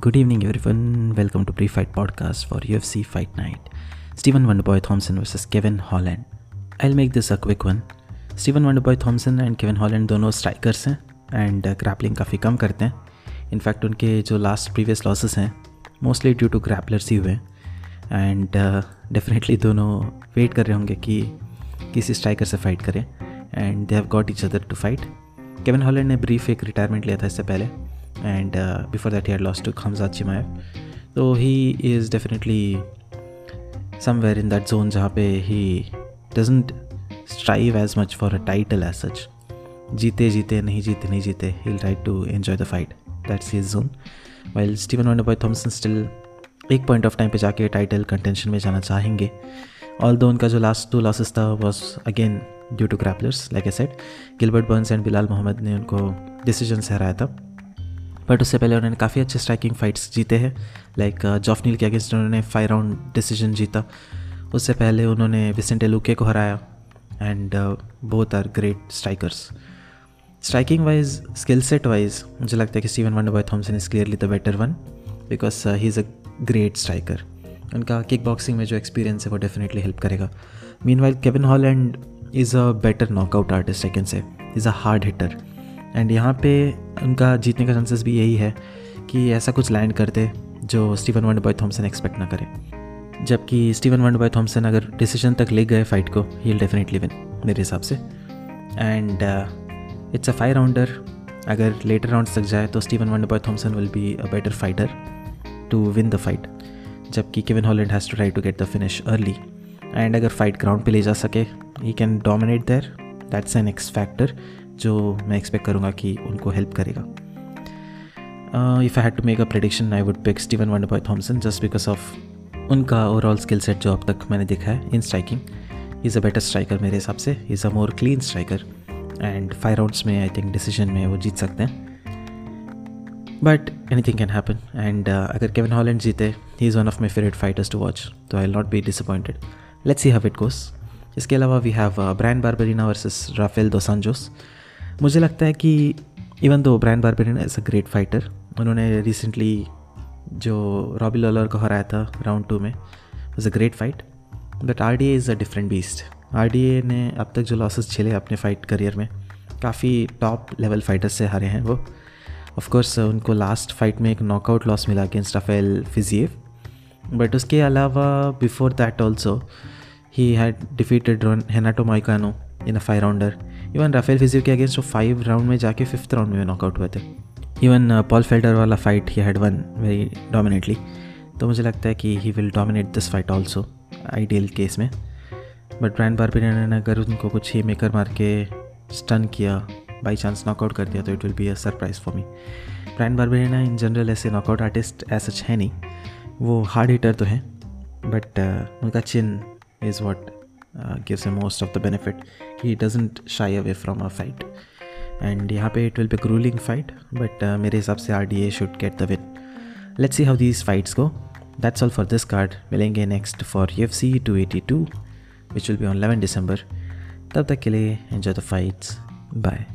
Good evening, everyone. Welcome to Pre-Fight Podcast for UFC Fight Night. Stephen Wonderboy Thompson versus Kevin Holland. I'll make this a quick one. Steven Wonderboy Thompson and Kevin Holland दोनों strikers हैं and grappling काफ़ी कम करते हैं in fact उनके जो last previous losses हैं mostly due to grapplers ही हुए एंड डेफिनेटली दोनों वेट कर रहे होंगे कि किसी स्ट्राइकर से फाइट करें and they have got each other to fight Kevin Holland ने ब्रीफ एक रिटायरमेंट लिया था इससे पहले and before that he had lost to Khamzat Chimaev तो he is definitely somewhere in that zone जहाँ पे he doesn't strive as much for a title as such जीते जीते नहीं जीते नहीं जीते right to enjoy the fight that's his zone while Steven Wonder boy Thompson still एक point of time पे जाके टाइटल कंटेंशन में जाना चाहेंगे। ऑल दो उनका जो लास्ट टू लॉसेस था was again due to grapplers like a set Gilbert Burns and Belal Muhammad ने उनको डिसीज़न से हराया था। बट उससे पहले उन्होंने काफ़ी अच्छे स्ट्राइकिंग फाइट्स जीते हैं। लाइक जॉफनील के अगेंस्ट उन्होंने फाइव राउंड डिसीज़न जीता। उससे पहले उन्होंने विसेंटे लुके को हराया। And both are great strikers striking wise skill set wise मुझे लगता है कि Steven Wonder boy Thompson is clearly the better one because he is a great striker उनका किक बॉक्सिंग में जो एक्सपीरियंस है, वो डेफिनेटली हेल्प करेगा। Meanwhile Kevin Holland is a better knockout artist I can say is a hard hitter and यहाँ पे उनका जीतने का चांसेस भी यही है कि ऐसा कुछ लैंड करते जो Steven Wonder boy Thompson expect ना करे। जबकि स्टीवन वंडर बॉय थॉमसन अगर डिसीज़न तक ले गए फाइट को ही डेफिनेटली विन मेरे हिसाब से। And it's a five rounder अगर लेटर राउंड तक जाए तो Steven Wonder boy Thompson will be a better fighter to win the fight जबकि Kevin Holland has to try to get the finish early and अगर fight ground पे ले जा सके he can dominate there that's an X factor जो मैं expect करूँगा कि उनको हेल्प करेगा। If I had to make a prediction I would pick Steven Wonder boy Thompson just because of उनका ओवरऑल स्किल सेट जो अब तक मैंने देखा है in striking is a better striker मेरे हिसाब से. Is a more clean striker and five rounds में आई थिंक डिसीज़न में वो जीत सकते हैं. But anything can happen and अगर केविन हॉलैंड जीते he is one of my favourite fighters to watch तो I not be disappointed let's see have it cause इसके अलावा we have Bryan Barberena versus Rafael dos Anjos मुझे लगता है कि even though Bryan Barberena as a great fighter उन्होंने recently जो Robbie Lawler को हराया था राउंड टू में was a great fight but R D A is a different beast R D A ने अब तक जो लॉसेस झेले अपने फाइट करियर में, काफ़ी टॉप लेवल फाइटर्स से हारे हैं वो. ऑफकोर्स उनको लास्ट फाइट में एक नॉकआउट लॉस मिला अगेंस्ट राफेल फिजिएव बट उसके अलावा before that also he had defeated Renato Moicano in a five rounder even Rafael Fiziev के अगेंस्ट वो फाइव राउंड में जाके फिफ्थ राउंड में नॉकआउट हुए थे। इवन पॉल फेल्डर वाला fight he had won very dominantly तो मुझे लगता है कि he will dominate this fight also ideal case में। बट ब्रांड बारबेरियन ने अगर उनको कुछ ही मेकर मार के स्टन किया बाई चांस नॉकआउट कर दिया तो it will be a surprise for me Bryan Barberena in general ऐसे नॉकआउट आर्टिस्ट ऐसा सच है नहीं। वो हार्ड हिटर तो हैं बट uh, उनका chin is what gives a most of the benefit he doesn't shy away from a fight and यहाँ पे it will be grueling fight but मेरे हिसाब से R D A should get the win let's see how these fights go that's all for this card मिलेंगे next for U F C two eighty two which will be on 11 दिसंबर तब तक के लिए enjoy the fights bye